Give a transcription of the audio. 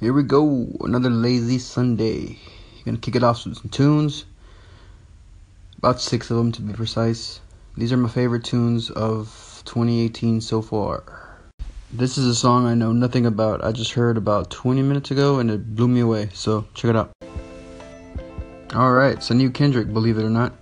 Here we go, another lazy Sunday. Gonna kick it off with some tunes. About six of them to be precise. These are my favorite tunes of 2018 so far. This is a song I know nothing about. I just heard about 20 minutes ago and it blew me away. So check it out. Alright, it's a new Kendrick, believe it or not.